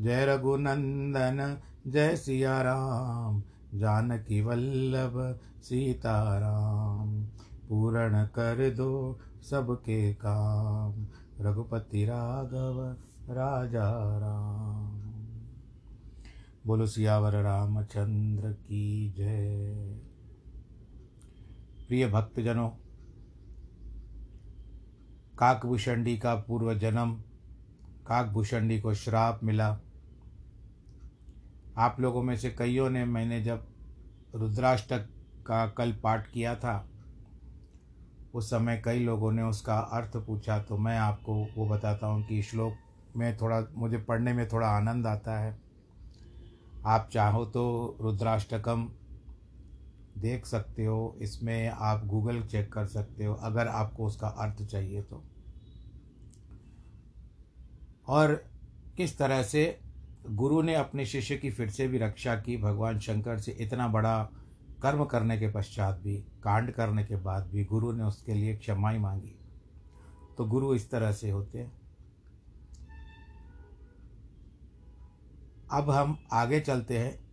जय रघुनंदन, जय सिया राम जानकी वल्लभ, सीताराम, पूर्ण कर दो सबके काम, रघुपति राघव, राजा राम। बोलो सियावर रामचंद्र की जय। प्रिय भक्तजनों, काकभूषणी का पूर्व जन्म, काकभूषणी को श्राप मिला। आप लोगों में से कईयों ने मैंने जब रुद्राष्टक का कल पाठ किया था, उस समय कई लोगों ने उसका अर्थ पूछा तो मैं आपको वो बताता हूँ कि श्लोक में थोड़ा, मुझे पढ़ने में थोड़ा आनंद आता है। आप चाहो तो रुद्राष्टकम देख सकते हो, इसमें आप गूगल चेक कर सकते हो, अगर आपको उसका अर्थ चाहिए तो। और किस तरह से गुरु ने अपने शिष्य की फिर से भी रक्षा की, भगवान शंकर से इतना बड़ा कर्म करने के पश्चात भी, कांड करने के बाद भी गुरु ने उसके लिए क्षमा ही मांगी। तो गुरु इस तरह से होते हैं। अब हम आगे चलते हैं।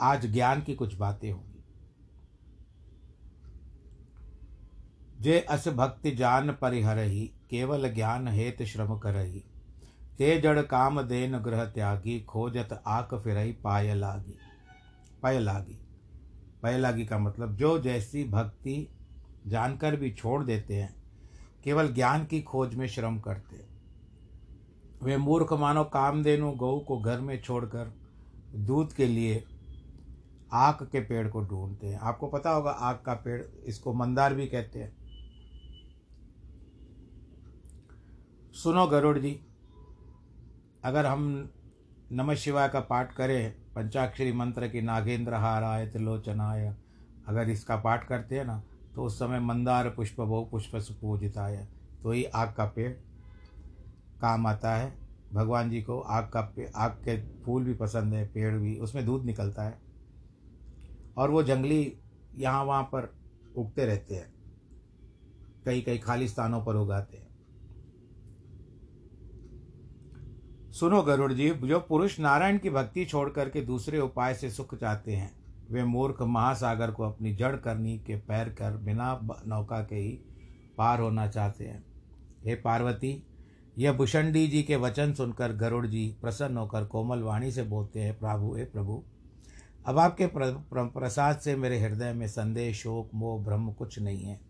आज ज्ञान की कुछ बातें होंगी। जे अस भक्ति जान परिहर ही केवल ज्ञान हेत श्रम करही। ते जड़ काम देन ग्रह त्यागी, खोजत आक फिर पाय लागी पाय लागी पाय लागी का मतलब जो जैसी भक्ति जानकर भी छोड़ देते हैं, केवल ज्ञान की खोज में श्रम करते वे मूर्ख मानो कामधेनु गऊ को घर में छोड़कर दूध के लिए आक के पेड़ को ढूंढते हैं। आपको पता होगा आक का पेड़ इसको मंदार भी कहते हैं। सुनो गरुड़ जी अगर हम नमः शिवाय का पाठ करें, पंचाक्षरी मंत्र की नागेंद्र हाराय त्रिलोचनाय, अगर इसका पाठ करते हैं ना तो उस समय मंदार पुष्प बहु पुष्प सुपूजिताय। तो ही आग का पेड़ काम आता है। भगवान जी को आग का आग के फूल भी पसंद है, पेड़ भी, उसमें दूध निकलता है। और वो जंगली यहाँ वहाँ पर उगते रहते हैं। कई कई खाली स्थानों पर उगाते हैं। सुनो गरुड़ जी, जो पुरुष नारायण की भक्ति छोड़ करके दूसरे उपाय से सुख चाहते हैं, वे मूर्ख महासागर को अपनी जड़ करनी के पैर कर बिना नौका के ही पार होना चाहते हैं। हे पार्वती, यह भुषंडी जी के वचन सुनकर गरुड़ जी प्रसन्न होकर कोमल वाणी से बोलते हैं, प्रभु, हे प्रभु, अब आपके प्रसाद से मेरे हृदय में संदेह, शोक, मोह ब्रह्म कुछ नहीं है।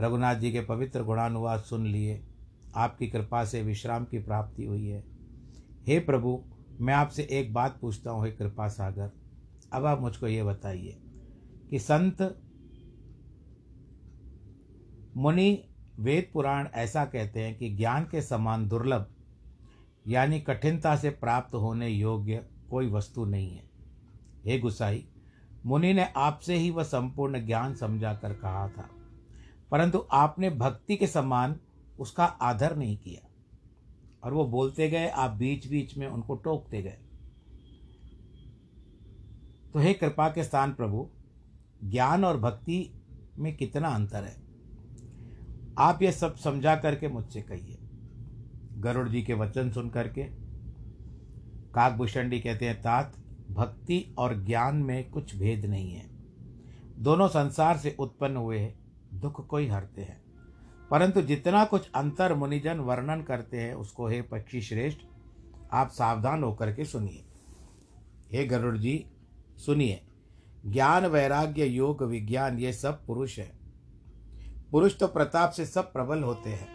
रघुनाथ जी के पवित्र गुणानुवाद सुन लिए, आपकी कृपा से विश्राम की प्राप्ति हुई है। हे प्रभु, मैं आपसे एक बात पूछता हूँ, हे कृपा सागर। अब आप मुझको ये बताइए कि संत मुनि वेद पुराण ऐसा कहते हैं कि ज्ञान के समान दुर्लभ, यानी कठिनता से प्राप्त होने योग्य कोई वस्तु नहीं है। हे गुसाई, मुनि ने आपसे ही वह संपूर्ण ज्ञान समझा कर कहा था, परंतु आपने भक्ति के समान उसका आदर नहीं किया। और वो बोलते गए, आप बीच बीच में उनको टोकते गए। तो हे कृपा के स्थान प्रभु, ज्ञान और भक्ति में कितना अंतर है। आप ये सब समझा करके मुझसे कहिए। गरुड़ जी के वचन सुन करके, काकभूषण काकभूषणी कहते हैं, तात, भक्ति और ज्ञान में कुछ भेद नहीं है। दोनों संसार से उत्पन्न हुए दुख को ही हरते हैं। परंतु जितना कुछ अंतर मुनिजन वर्णन करते हैं, उसको हे पक्षी श्रेष्ठ, आप सावधान होकर के सुनिए। हे गरुड़ जी सुनिए। ज्ञान, वैराग्य, योग, विज्ञान, ये सब पुरुष है। पुरुष तो प्रताप से सब प्रबल होते हैं।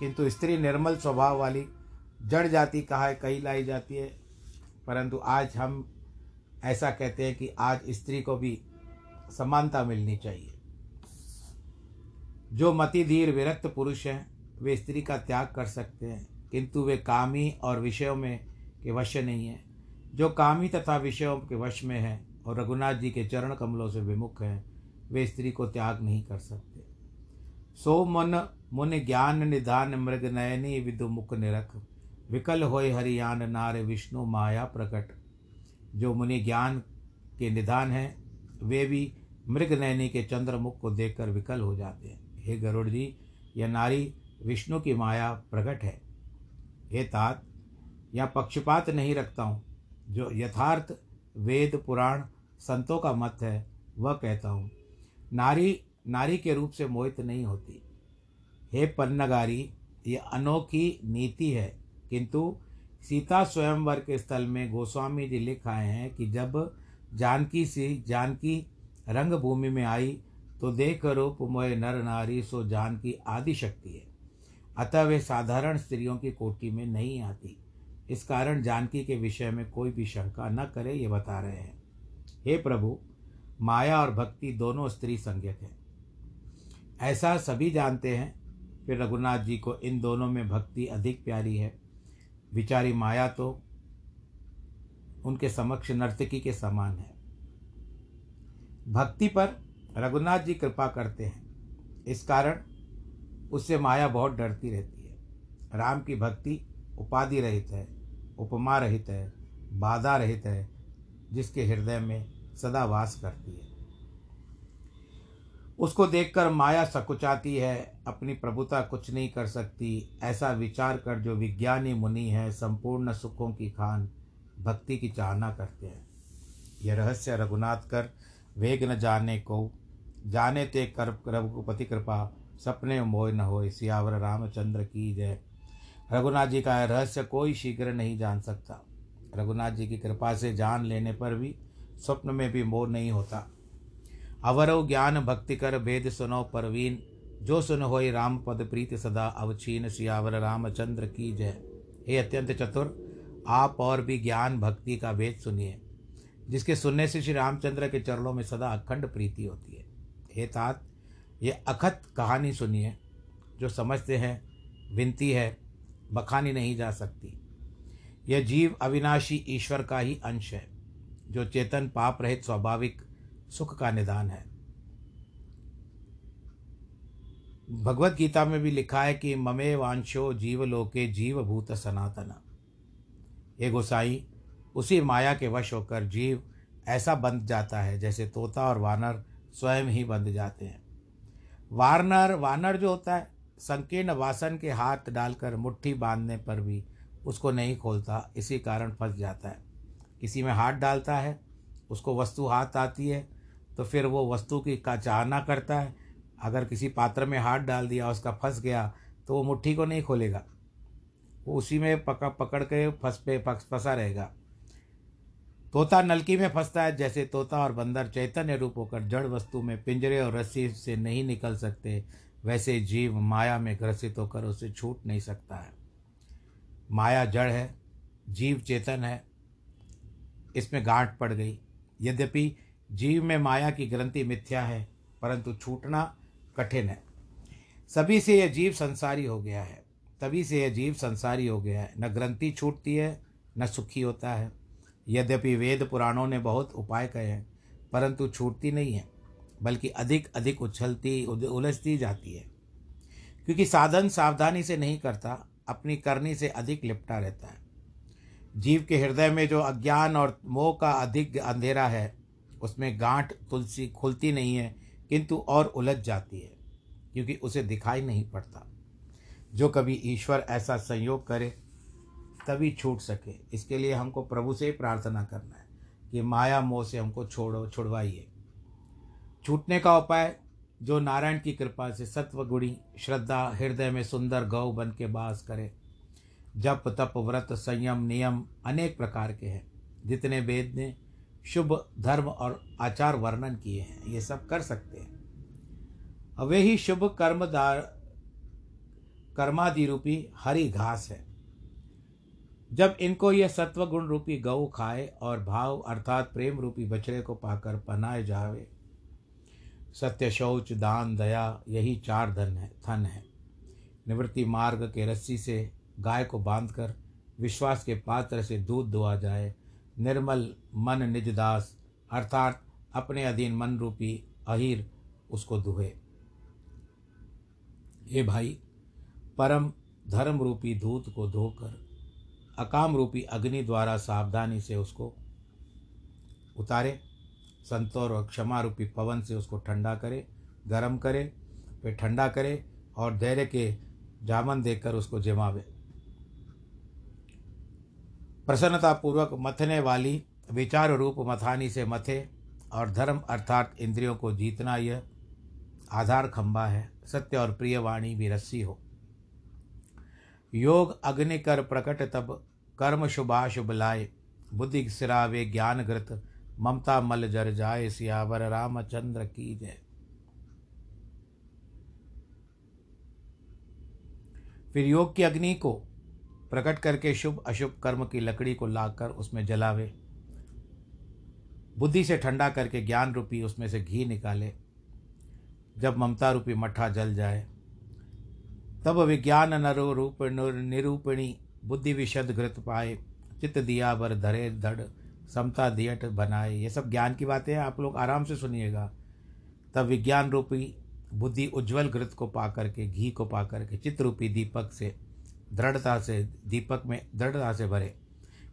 किंतु स्त्री निर्मल स्वभाव वाली, जड़ जाति कहा कही लाई जाती है। परंतु आज हम ऐसा कहते हैं कि आज स्त्री को भी समानता मिलनी चाहिए। जो मतिधीर विरक्त पुरुष हैं, वे स्त्री का त्याग कर सकते हैं, किंतु वे कामी और विषयों में के वश नहीं है। जो कामी तथा विषयों के वश में है और रघुनाथ जी के चरण कमलों से विमुख हैं, वे स्त्री को त्याग नहीं कर सकते। सो मन, मुन ज्ञान निधान मृग नयनी विदु मुख निरख। विकल होय हरियान नार विष्णु माया प्रकट। जो मुनि ज्ञान के निधान हैं, वे भी मृग नयनी के चंद्रमुख को देखकर विकल हो जाते हैं। हे गरुड़ जी यह नारी विष्णु की माया प्रकट है। हे तात या पक्षपात नहीं रखता हूँ। जो यथार्थ वेद, पुराण संतों का मत है, वह कहता हूँ, नारी नारी के रूप से मोहित नहीं होती। हे पन्नगारी, यह अनोखी नीति है, किंतु सीता स्वयंवर के स्थल में गोस्वामी जी लिख आए हैं कि जब जानकी सी, जानकी रंगभूमि में आई तो देख रूप मोय नर नारी सो जान की आदि शक्ति है। अतः वे साधारण स्त्रियों की कोटि में नहीं आती। इस कारण जानकी के विषय में कोई भी शंका न करे, ये बता रहे हैं। हे प्रभु, माया और भक्ति दोनों स्त्री संज्ञक है। ऐसा सभी जानते हैं, फिर रघुनाथ जी को इन दोनों में भक्ति अधिक प्यारी है। विचारी माया तो उनके समक्ष नर्तकी के समान है। भक्ति पर रघुनाथ जी कृपा करते हैं। इस कारण उससे माया बहुत डरती रहती है। राम की भक्ति उपाधि रहित है, उपमा रहित है, बाधा रहित है, जिसके हृदय में सदा वास करती है। उसको देखकर माया सकुचाती है, अपनी प्रभुता कुछ नहीं कर सकती। ऐसा विचार कर जो विज्ञानी मुनि है, संपूर्ण सुखों की खान भक्ति की चाहना करते हैं। यह रहस्य रघुनाथ कर वेग न जाने को जाने ते कर, रघुपति कृपा, सपने मोह न हो सियावर रामचंद्र की जय। रघुनाथ जी का रहस्य कोई शीघ्र नहीं जान सकता। रघुनाथ जी की कृपा से जान लेने पर भी स्वप्न में भी मोह नहीं होता। अवरव ज्ञान भक्ति कर भेद सुनो परवीन, जो सुन हो राम पद प्रीत सदा अवचीन सियावर रामचंद्र की जय। हे अत्यंत चतुर, आप और भी ज्ञान भक्ति का भेद सुनिए, जिसके सुनने से श्री रामचंद्र के चरणों में सदा अखंड प्रीति होती है। हे तात, ये अखत कहानी सुनिए जो समझते हैं, विनती है, बखानी नहीं जा सकती। यह जीव अविनाशी ईश्वर का ही अंश है, जो चेतन पाप रहित स्वाभाविक सुख का निदान है। भगवत गीता में भी लिखा है कि ममे वांशो जीव लोके जीव भूत सनातन। ये गोसाई उसी माया के वश होकर जीव ऐसा बंध जाता है जैसे तोता और वानर स्वयं ही बंध जाते हैं। वानर वानर जो होता है, संकीर्ण वासन के हाथ डालकर मुट्ठी बांधने पर भी उसको नहीं खोलता, इसी कारण फंस जाता है। किसी में हाथ डालता है, उसको वस्तु हाथ आती है तो फिर वो वस्तु की का चाहना करता है। अगर किसी पात्र में हाथ डाल दिया, उसका फंस गया तो वो मुट्ठी को नहीं खोलेगा। वो उसी में पकड़ पकड़ के फंस पे फंसा रहेगा। तोता नलकी में फंसता है, जैसे तोता और बंदर चैतन्य रूप होकर जड़ वस्तु में पिंजरे और रस्सी से नहीं निकल सकते, वैसे जीव माया में ग्रसित होकर उसे छूट नहीं सकता है। माया जड़ है, जीव चेतन है, इसमें गांठ पड़ गई। यद्यपि जीव में माया की ग्रंथि मिथ्या है, परंतु छूटना कठिन है। सभी से यह जीव संसारी हो गया है, तभी से यह जीव संसारी हो गया है। न ग्रंथि छूटती है, न सुखी होता है। यद्यपि वेद पुराणों ने बहुत उपाय कहे हैं, परंतु छूटती नहीं है, बल्कि अधिक अधिक उछलती उलझती जाती है। क्योंकि साधन सावधानी से नहीं करता, अपनी करनी से अधिक लिपटा रहता है। जीव के हृदय में जो अज्ञान और मोह का अधिक अंधेरा है, उसमें गांठ तुलसी खुलती नहीं है, किंतु और उलझ जाती है, क्योंकि उसे दिखाई नहीं पड़ता। जो कभी ईश्वर ऐसा संयोग करे तभी छूट सके। इसके लिए हमको प्रभु से ही प्रार्थना करना है कि माया मोह से हमको छोड़ो, छुड़वाइए। छूटने का उपाय, जो नारायण की कृपा से सत्व गुणी श्रद्धा, हृदय में सुंदर गौ बन के बास करे। जप, तप, व्रत, संयम, नियम अनेक प्रकार के हैं, जितने वेद ने शुभ, धर्म और आचार वर्णन किए हैं, ये सब कर सकते हैं। वे ही शुभ कर्मदार कर्मादि रूपी हरी घास है। जब इनको यह सत्व गुण रूपी गऊ खाए और भाव अर्थात प्रेम रूपी बछड़े को पाकर पनाए जावे सत्य शौच दान, दया, यही चार धन है धन है। निवृत्ति मार्ग के रस्सी से गाय को बांधकर विश्वास के पात्र से दूध दुआ जाए, निर्मल मन निज दास, अर्थात अपने अधीन मन रूपी अहिर उसको दुहे। हे भाई, परम धर्म रूपी दूत को धोकर अकाम रूपी अग्नि द्वारा सावधानी से उसको उतारे, संतोर और क्षमा रूपी पवन से उसको ठंडा करे, गर्म करे, फिर ठंडा करे और धैर्य के जामन देकर उसको जमावे। प्रसन्नतापूर्वक मथने वाली विचार रूप मथानी से मथे और धर्म अर्थात इंद्रियों को जीतना यह आधार खंभा है। सत्य और प्रिय वाणी भी रस्सी हो। योग अग्नि कर प्रकट तब कर्म शुभाशुभ लाए बुद्धि सिरावे ज्ञान घृत ममता मल जर जाए, सियावर रामचंद्र की जय। फिर योग की अग्नि को प्रकट करके शुभ अशुभ कर्म की लकड़ी को लाकर उसमें जलावे। बुद्धि से ठंडा करके ज्ञान रूपी उसमें से घी निकाले। जब ममता रूपी मठा जल जाए तब विज्ञान नरो रूप निरूपणी बुद्धि विशद घृत पाए, चित्त दिया बर धरे धड़, समता दियट बनाए। ये सब ज्ञान की बातें हैं, आप लोग आराम से सुनिएगा। तब विज्ञान रूपी बुद्धि उज्जवल घृत को पा करके, घी को पा करके चित्त रूपी दीपक से, दृढ़ता से, दीपक में दृढ़ता से भरे।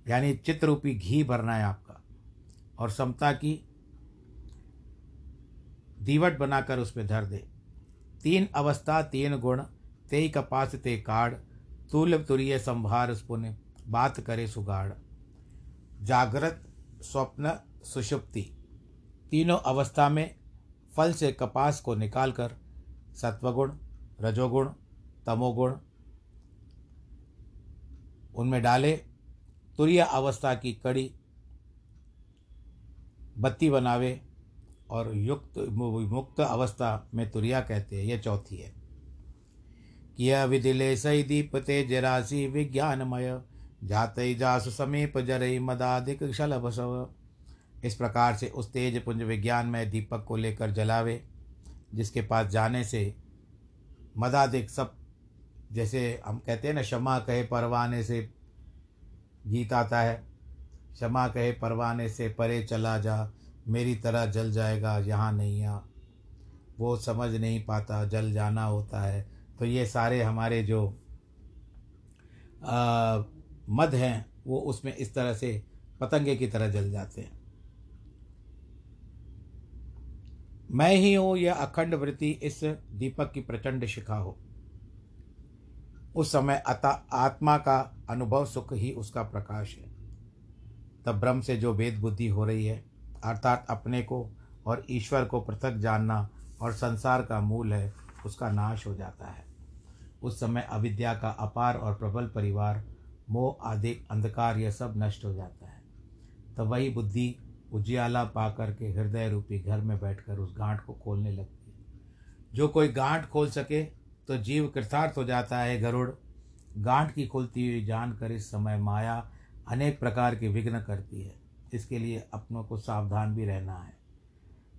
यानी चित्त रूपी घी भरना है आपका। और समता की दीवट बनाकर उसमें धर दे। तीन अवस्था, तीन गुण ते कपास ते काड़ तूल तुरीय संभार पुण्य बात करे सुगाड़ जागृत, स्वप्न, सुषुप्ति, तीनों अवस्था में फल से कपास को निकालकर सत्वगुण, रजोगुण, तमोगुण उनमें डाले, तुरीय अवस्था की कड़ी बत्ती बनावे और युक्त मुक्त अवस्था में तुरिया कहते हैं, यह चौथी है। किया विदिले सही दीप तेज राशि विज्ञानमय। जात जास समीप जरई मदाधिक शलभ सव इस प्रकार से उस तेज पुंज विज्ञान में दीपक को लेकर जलावे, जिसके पास जाने से मदाधिक सब, जैसे हम कहते हैं ना, क्षमा कहे परवाने से गीत आता है, क्षमा कहे परवाने से परे चला जा, मेरी तरह जल जाएगा, यहाँ नहीं आ। वो समझ नहीं पाता, जल जाना होता है। तो ये सारे हमारे जो मद हैं, वो उसमें इस तरह से पतंगे की तरह जल जाते हैं। मैं ही हूँ यह अखंड वृत्ति, इस दीपक की प्रचंड शिखा हो। उस समय अता, आत्मा का अनुभव सुख ही उसका प्रकाश है। तब ब्रह्म से जो वेद बुद्धि हो रही है, अर्थात अपने को और ईश्वर को पृथक जानना और संसार का मूल है, उसका नाश हो जाता है। उस समय अविद्या का अपार और प्रबल परिवार, मोह आदि, अंधकार, यह सब नष्ट हो जाता है। तब वही बुद्धि उजियाला पा करके हृदय रूपी घर में बैठकर उस गांठ को खोलने लगती है। जो कोई गांठ खोल सके तो जीव कृतार्थ हो जाता है, गरुड़। गांठ की खुलती हुई जानकर इस समय माया अनेक प्रकार के विघ्न करती है। इसके लिए अपनों को सावधान भी रहना है।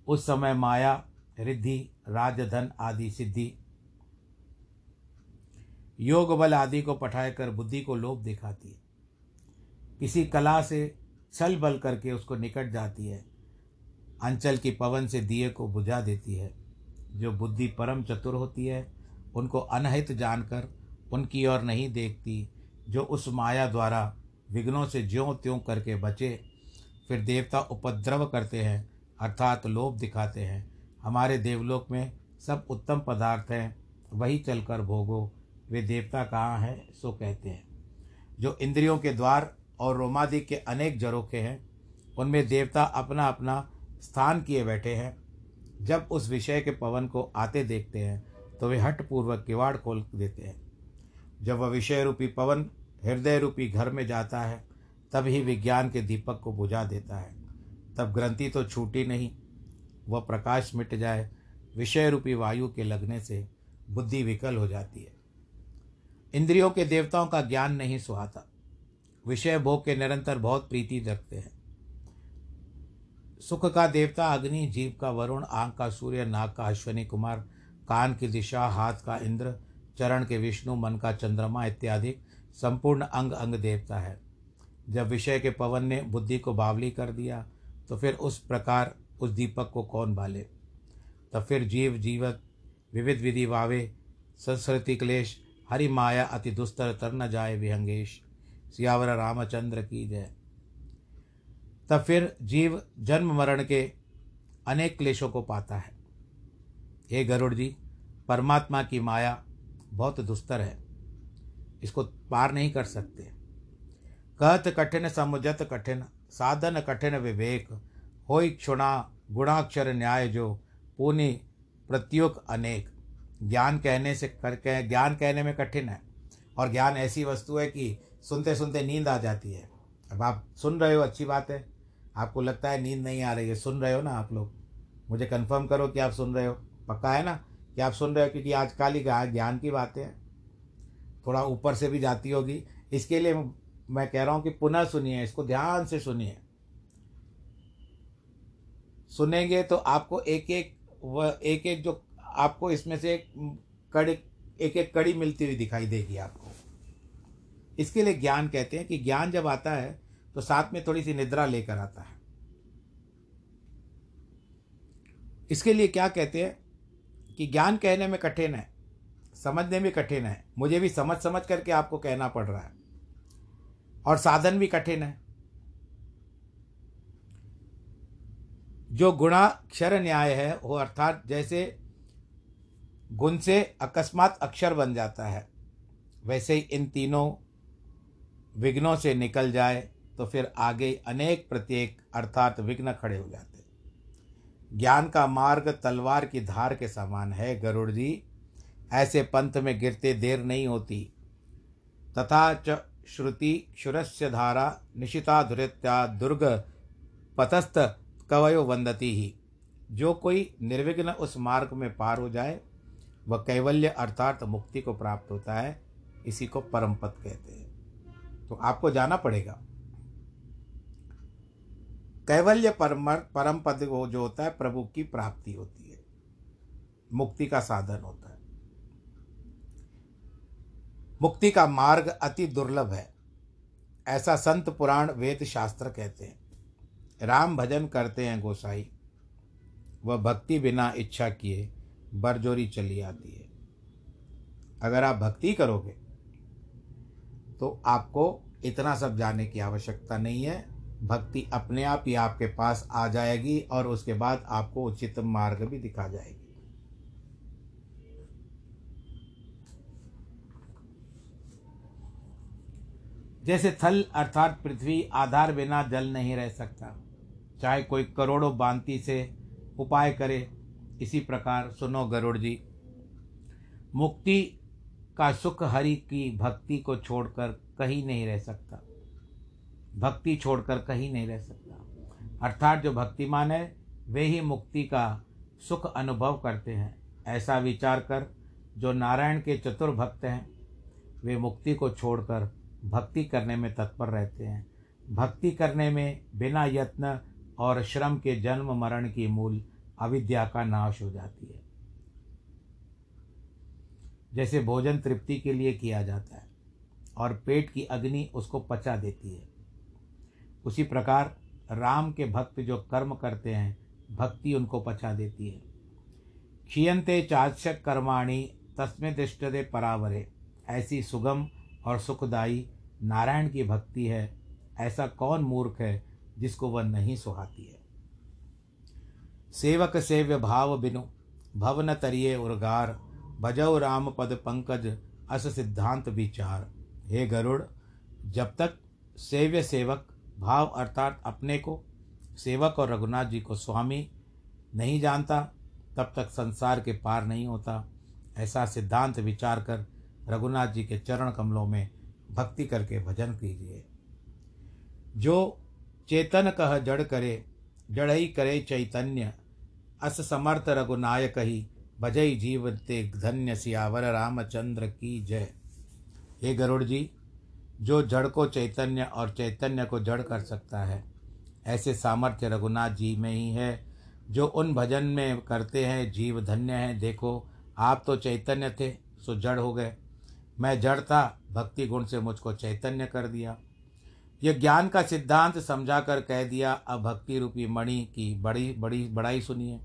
उस समय माया, रिद्धि, राजधन आदि सिद्धि योग बल आदि को पठाकर बुद्धि को लोभ दिखाती है। किसी कला से छल बल करके उसको निकट जाती है। अंचल की पवन से दिए को बुझा देती है। जो बुद्धि परम चतुर होती है, उनको अनहित जानकर उनकी ओर नहीं देखती। जो उस माया द्वारा विघ्नों से ज्यों त्यों करके बचे, फिर देवता उपद्रव करते हैं, अर्थात लोभ दिखाते हैं। हमारे देवलोक में सब उत्तम पदार्थ हैं, वही चलकर भोगो वे देवता कहाँ हैं, सो कहते हैं। जो इंद्रियों के द्वार और रोमादि के अनेक जरोखे हैं, उनमें देवता अपना अपना स्थान किए बैठे हैं। जब उस विषय के पवन को आते देखते हैं तो वे हठपूर्वक किवाड़ खोल देते हैं। जब वह विषय रूपी पवन हृदय रूपी घर में जाता है, तब ही विज्ञान के दीपक को बुझा देता है। तब ग्रंथि तो छूटी नहीं, वह प्रकाश मिट जाए, विषय रूपी वायु के लगने से बुद्धि विकल हो जाती है। इंद्रियों के देवताओं का ज्ञान नहीं सुहाता विषय भोग के निरंतर बहुत प्रीति रखते हैं। सुख का देवता अग्नि, जीव का वरुण, आँख का सूर्य, नाक का अश्वनी कुमार, कान की दिशा, हाथ का इंद्र, चरण के विष्णु, मन का चंद्रमा इत्यादि संपूर्ण अंग अंग देवता है। जब विषय के पवन ने बुद्धि को बावली कर दिया तो फिर उस प्रकार उस दीपक को कौन बाले? तब फिर जीव, जीवत, विविध विधि वावे संस्कृति क्लेश हरि माया अति दुस्तर तर न जाए विहंगेश। सियावर रामचंद्र की जय। तब फिर जीव जन्म मरण के अनेक क्लेशों को पाता है। हे गरुड़ जी, परमात्मा की माया बहुत दुस्तर है। इसको पार नहीं कर सकते। कहत कठिन समुजत कठिन, साधन कठिन विवेक हो क्षुणा गुणाक्षर न्याय जो पुनि प्रत्युक अनेक। ज्ञान कहने से कर ज्ञान कहने में कठिन है। और ज्ञान ऐसी वस्तु है कि सुनते सुनते नींद आ जाती है। अब आप सुन रहे हो, अच्छी बात है। आपको लगता है नींद नहीं आ रही है। सुन रहे हो ना आप लोग? मुझे कंफर्म करो कि आप सुन रहे हो। पक्का है ना कि आप सुन रहे हो? क्योंकि आजकल ही ज्ञान की बातें हैं। थोड़ा ऊपर से भी जाती होगी। इसके लिए मैं कह रहा हूँ कि पुनः सुनिए, इसको ध्यान से सुनिए। सुनेंगे तो आपको एक एक व एक एक जो आपको इसमें से एक कड़ी, एक एक कड़ी मिलती हुई दिखाई देगी आपको। इसके लिए ज्ञान कहते हैं कि ज्ञान जब आता है तो साथ में थोड़ी सी निद्रा लेकर आता है। इसके लिए क्या कहते हैं कि ज्ञान कहने में कठिन है, समझने में कठिन है। मुझे भी समझ समझ करके आपको कहना पड़ रहा है। और साधन भी कठिन है। जो गुणाक्षर न्याय है, वो अर्थात जैसे गुण से अकस्मात अक्षर बन जाता है। वैसे ही इन तीनों विघ्नों से निकल जाए तो फिर आगे अनेक प्रत्येक अर्थात विघ्न खड़े हो जाते ज्ञान का मार्ग तलवार की धार के समान है, गरुड़ जी। ऐसे पंथ में गिरते देर नहीं होती। तथा च श्रुति क्षुरस्य धारा निशिता दुरित्या दुर्ग पतस्थ कवयो वंदती ही। जो कोई निर्विघ्न उस मार्ग में पार हो जाए वह कैवल्य अर्थात मुक्ति को प्राप्त होता है, इसी को परम पद कहते हैं। तो आपको जाना पड़ेगा। कैवल्य परम परम पद जो होता है, प्रभु की प्राप्ति होती है। मुक्ति का साधन होता है। मुक्ति का मार्ग अति दुर्लभ है। ऐसा संत पुराण वेद शास्त्र कहते हैं। राम भजन करते हैं गोसाई। वह भक्ति बिना इच्छा किए बरजोरी चली आती है। अगर आप भक्ति करोगे तो आपको इतना सब जाने की आवश्यकता नहीं है। भक्ति अपने आप ही आपके पास आ जाएगी और उसके बाद आपको उचित मार्ग भी दिखा जाएगी। जैसे थल अर्थात पृथ्वी आधार बिना जल नहीं रह सकता। चाहे कोई करोड़ों बांति से उपाय करे इसी प्रकार सुनो गरुड़ जी। मुक्ति का सुख हरि की भक्ति को छोड़कर कहीं नहीं रह सकता। भक्ति छोड़कर कहीं नहीं रह सकता। अर्थात जो भक्तिमान है, वे ही मुक्ति का सुख अनुभव करते हैं। ऐसा विचार कर जो नारायण के चतुर भक्त हैं, वे मुक्ति को छोड़कर भक्ति करने में तत्पर रहते हैं। भक्ति करने में बिना यत्न और श्रम के जन्म मरण की मूल अविद्या का नाश हो जाती है। जैसे भोजन तृप्ति के लिए किया जाता है और पेट की अग्नि उसको पचा देती है। उसी प्रकार राम के भक्त जो कर्म करते हैं, भक्ति उनको पचा देती है। क्षीयंते चाचक कर्माणी तस्में दृष्टदे परावरे। ऐसी सुगम और सुखदायी नारायण की भक्ति है, ऐसा कौन मूर्ख है जिसको वह नहीं सुहाती है? सेवक सेव्य भाव बिनु भवन तरिये उर्गार, भजौ राम पद पंकज अस सिद्धांत विचार हे गरुड़, जब तक सेव्य सेवक भाव अर्थात अपने को, सेवक और रघुनाथ जी को स्वामी नहीं जानता, तब तक संसार के पार नहीं होता। ऐसा सिद्धांत विचार कर रघुनाथ जी के चरण कमलों में भक्ति करके भजन कीजिए। जो चेतन कह जड़ करे जड़ ही करे चैतन्य अस समर्थ रघुनायक ही भजई जीव ते धन्य सियावर रामचंद्र की जय। हे गरुड़ जी जो जड़ को चैतन्य और चैतन्य को जड़ कर सकता है, ऐसे सामर्थ्य रघुनाथ जी में ही है, जो उन भजन में करते हैं, जीव धन्य हैं, देखो, आप तो चैतन्य थे, सो जड़ हो गए। मैं जड़ था, भक्ति गुण से मुझको चैतन्य कर दिया। यह ज्ञान का सिद्धांत समझा कर कह दिया, अब भक्ति रूपी मणि की बड़ी बड़ी, बड़ाई सुनिए।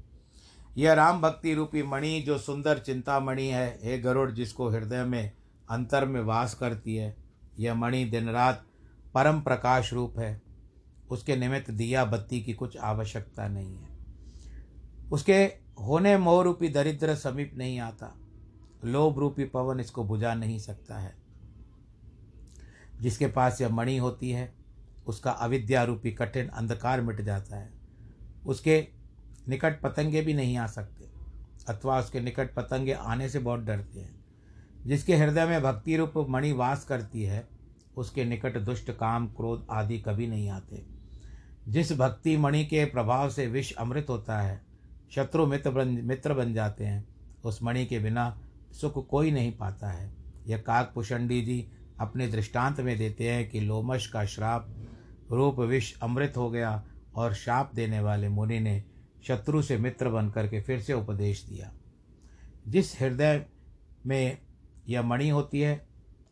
यह राम भक्ति रूपी मणि जो सुंदर चिंतामणि है, हे गरुड़, जिसको हृदय में अंतर में वास करती है, यह मणि दिन रात परम प्रकाश रूप है। उसके निमित्त दिया बत्ती की कुछ आवश्यकता नहीं है। उसके होने मोह रूपी दरिद्र समीप नहीं आता। लोभ रूपी पवन इसको बुझा नहीं सकता है। जिसके पास यह मणि होती है, उसका अविद्या रूपी कठिन अंधकार मिट जाता है। उसके निकट पतंगे भी नहीं आ सकते। अथवा उसके निकट पतंगे आने से बहुत डरते हैं। जिसके हृदय में भक्ति रूप मणि वास करती है, उसके निकट दुष्ट, काम, क्रोध आदि कभी नहीं आते। जिस भक्ति मणि के प्रभाव से विष अमृत होता है, शत्रु मित्र बन मित्र बन जाते हैं, उस मणि के बिना सुख कोई नहीं पाता है। यह काक पुषंडी जी अपने दृष्टांत में देते हैं कि लोमश का श्राप, रूप विष अमृत हो गया और शाप देने वाले मुनि ने शत्रु से मित्र बन करके फिर से उपदेश दिया। जिस हृदय में यह मणि होती है,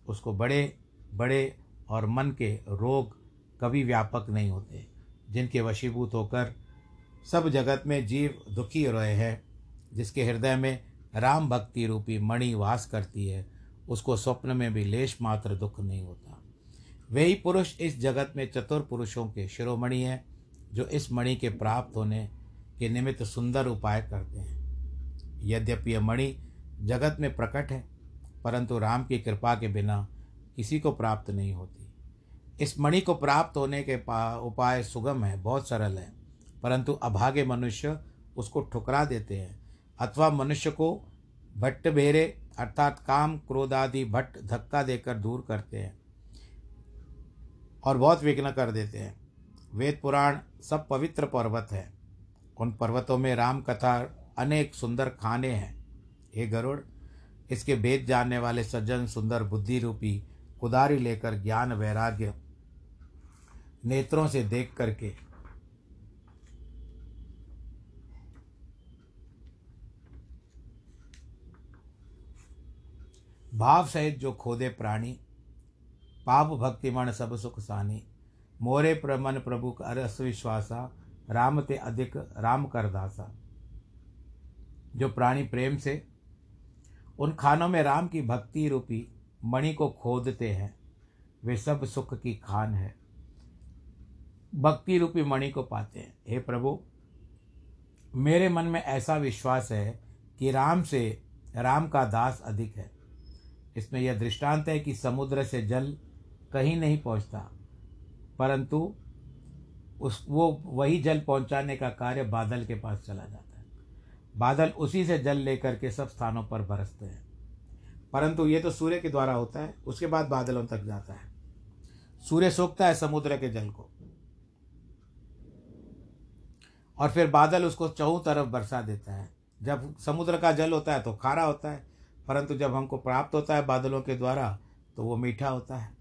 उसको बड़े बड़े और मन के रोग कभी व्यापक नहीं होते, जिनके वशीभूत होकर सब जगत में जीव दुखी रहे हैं, जिसके हृदय में राम भक्ति रूपी मणि वास करती है, उसको स्वप्न में भी लेश मात्र दुख नहीं होता। वही पुरुष इस जगत में चतुर पुरुषों के शिरोमणि हैं, जो इस मणि के प्राप्त होने के निमित्त सुंदर उपाय करते हैं। यद्यपि यह मणि जगत में प्रकट है, परंतु राम की कृपा के बिना किसी को प्राप्त नहीं होती। इस मणि को प्राप्त होने के उपाय सुगम है, बहुत सरल है, परंतु अभागे मनुष्य उसको ठुकरा देते हैं, अथवा मनुष्य को भट्ट भेरे अर्थात काम क्रोध आदि भट्ट धक्का देकर दूर करते हैं और बहुत विघ्न कर देते हैं। वेद पुराण सब पवित्र पर्वत है। उन पर्वतों में राम कथा, अनेक सुंदर खाने हैं। हे गरुड़, इसके भेद जानने वाले सज्जन सुंदर बुद्धि रूपी कुदारी लेकर ज्ञान वैराग्य नेत्रों से देख करके भाव सहित जो खोदे प्राणी, पाप भक्तिमण सब सुख सानी, मोरे प्रमन प्रभु का अरस विश्वासा राम ते अधिक राम कर दासा। जो प्राणी प्रेम से, उन खानों में राम की भक्ति रूपी मणि को खोदते हैं, वे सब सुख की खान है। भक्ति रूपी मणि को पाते हैं। हे प्रभु, मेरे मन में ऐसा विश्वास है कि राम से राम का दास अधिक है। इसमें यह दृष्टांत है कि समुद्र से जल कहीं नहीं पहुँचता, परंतु उस, वो वही जल पहुँचाने का कार्य बादल के पास चला जाता है। बादल उसी से जल लेकर के सब स्थानों पर बरसते हैं। परंतु ये तो सूर्य के द्वारा होता है, उसके बाद बादलों तक जाता है। सूर्य सोखता है समुद्र के जल को। और फिर बादल उसको चौं तरफ़ बरसा देता है। जब समुद्र का जल होता है तो खारा होता है, परंतु जब हमको प्राप्त होता है बादलों के द्वारा तो वो मीठा होता है।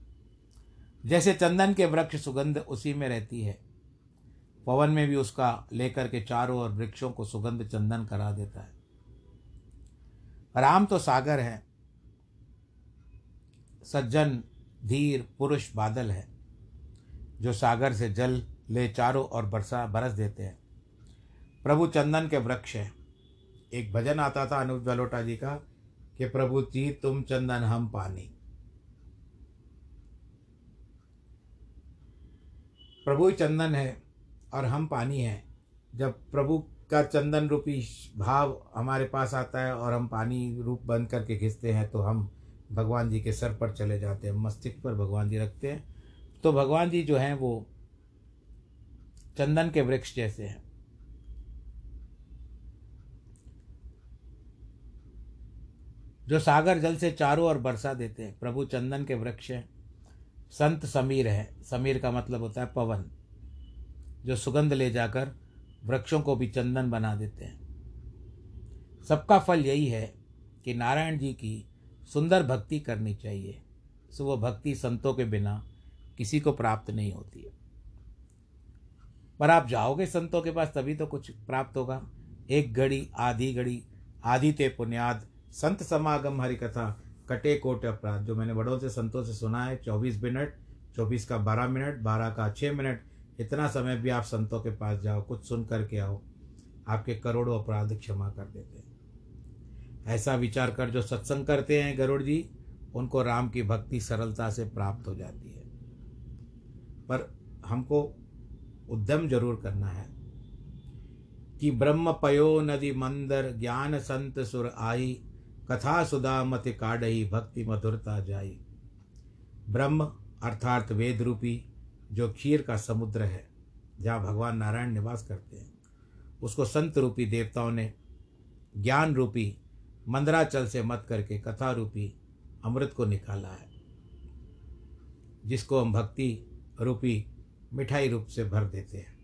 जैसे चंदन के वृक्ष सुगंध उसी में रहती है पवन में भी उसका लेकर के चारों ओर वृक्षों को सुगंध चंदन करा देता है। राम तो सागर है। सज्जन, धीर, पुरुष, बादल है, जो सागर से जल ले चारों और बरसा, बरस देते हैं। प्रभु चंदन के वृक्ष है। एक भजन आता था अनुप जलोटा जी का कि प्रभु जी, तुम चंदन हम पानी। प्रभु चंदन है। और हम पानी हैं। जब प्रभु का चंदन रूपी भाव हमारे पास आता है और हम पानी रूप बंद करके घिसते हैं तो हम भगवान जी के सर पर चले जाते हैं, मस्तिष्क पर भगवान जी रखते हैं। तो भगवान जी जो हैं, वो चंदन के वृक्ष जैसे हैं। जो सागर जल से चारों ओर बरसा देते हैं, प्रभु चंदन के वृक्ष हैं। संत समीर है। समीर का मतलब होता है पवन। जो सुगंध ले जाकर वृक्षों को भी चंदन बना देते हैं। सबका फल यही है कि नारायण जी की सुंदर भक्ति करनी चाहिए। सो वो भक्ति संतों के बिना किसी को प्राप्त नहीं होती है। पर आप जाओगे संतों के पास, तभी तो कुछ प्राप्त होगा। एक घड़ी, आधी घड़ी आधी ते पुण्याद, संत समागम हरि कथा कटे कोट अपराध, जो मैंने बड़ों से संतों से सुना है, चौबीस मिनट, चौबीस का बारह मिनट, बारह का छः मिनट इतना समय भी आप संतों के पास जाओ, कुछ सुन करके आओ, आपके करोड़ों अपराध क्षमा कर देते हैं। ऐसा विचार कर जो सत्संग करते हैं गरुड़ जी, उनको राम की भक्ति सरलता से प्राप्त हो जाती है। पर हमको उद्यम ज़रूर करना है कि ब्रह्म पयो नदी मंदर, ज्ञान संत सुर आई, कथा सुधा मत काढ़ई, भक्ति मधुरता जाई। ब्रह्म अर्थात वेद रूपी जो खीर का समुद्र है, जहाँ भगवान नारायण निवास करते हैं, उसको संत रूपी देवताओं ने ज्ञान रूपी मंदराचल से मत करके कथा रूपी अमृत को निकाला है, जिसको हम भक्ति रूपी मिठाई रूप से भर देते हैं।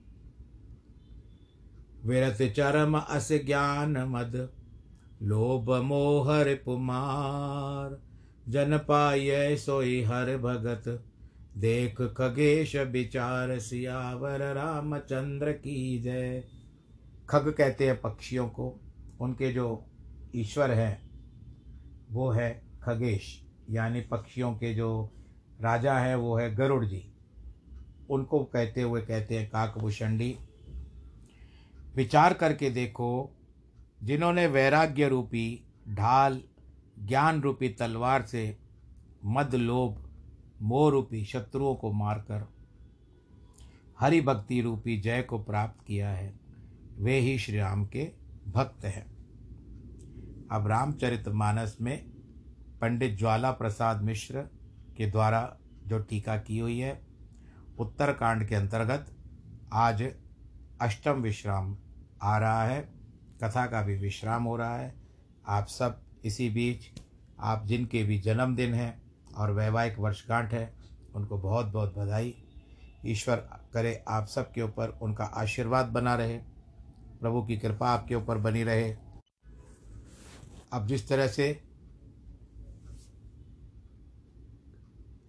विरत चरम अस ज्ञान मद, लोभ मोहर पुमार, जन पाय सोई हर भगत। देख खगेश विचार सियावर रामचंद्र की जय। खग कहते हैं पक्षियों को, उनके जो ईश्वर हैं, वो है खगेश, यानी पक्षियों के जो राजा हैं, वो है गरुड़ जी। उनको कहते हुए कहते हैं काकभूषणी विचार करके देखो, जिन्होंने वैराग्य रूपी, ढाल, ज्ञान रूपी तलवार से मद लोभ मोह रूपी शत्रुओं को मारकर हरि भक्ति रूपी जय को प्राप्त किया है। वे ही श्री राम के भक्त हैं। अब रामचरित मानस में पंडित ज्वाला प्रसाद मिश्र के द्वारा जो टीका की हुई है, उत्तरकांड के अंतर्गत आज अष्टम विश्राम आ रहा है। कथा का भी विश्राम हो रहा है। आप सब इसी बीच, आप जिनके भी जन्मदिन है और वैवाहिक वर्षगांठ है। उनको बहुत बहुत बधाई। ईश्वर करे आप सब के ऊपर, उनका आशीर्वाद बना रहे। प्रभु की कृपा आपके ऊपर बनी रहे। अब जिस तरह से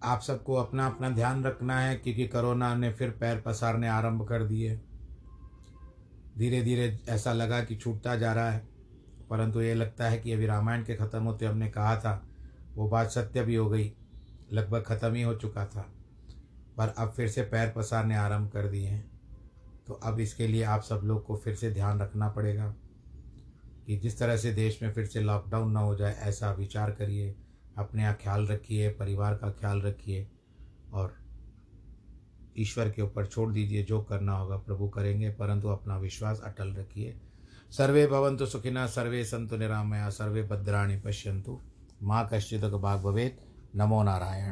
आप सबको अपना अपना ध्यान रखना है, क्योंकि कोरोना ने फिर पैर पसारने आरंभ कर दिए। धीरे धीरे ऐसा लगा कि छूटता जा रहा है, परंतु ये लगता है कि अभी रामायण के ख़त्म होते हमने कहा था वो बात सत्य भी हो गई। लगभग ख़त्म ही हो चुका था। पर अब फिर से पैर पसारने आरंभ कर दिए हैं। तो अब इसके लिए आप सब लोग को फिर से ध्यान रखना पड़ेगा कि जिस तरह से देश में फिर से लॉकडाउन ना हो जाए, ऐसा विचार करिए। अपने यहाँ ख्याल रखिए, परिवार का ख्याल रखिए और ईश्वर के ऊपर छोड़ दीजिए। जो करना होगा प्रभु करेंगे, परंतु अपना विश्वास अटल रखिए। सर्वे भवंतु सुखिना सर्वे सन्तु निरामया, सर्वे भद्राणी पश्यन्तु। माँ कश्चित् भाग भवेद नमो नारायण।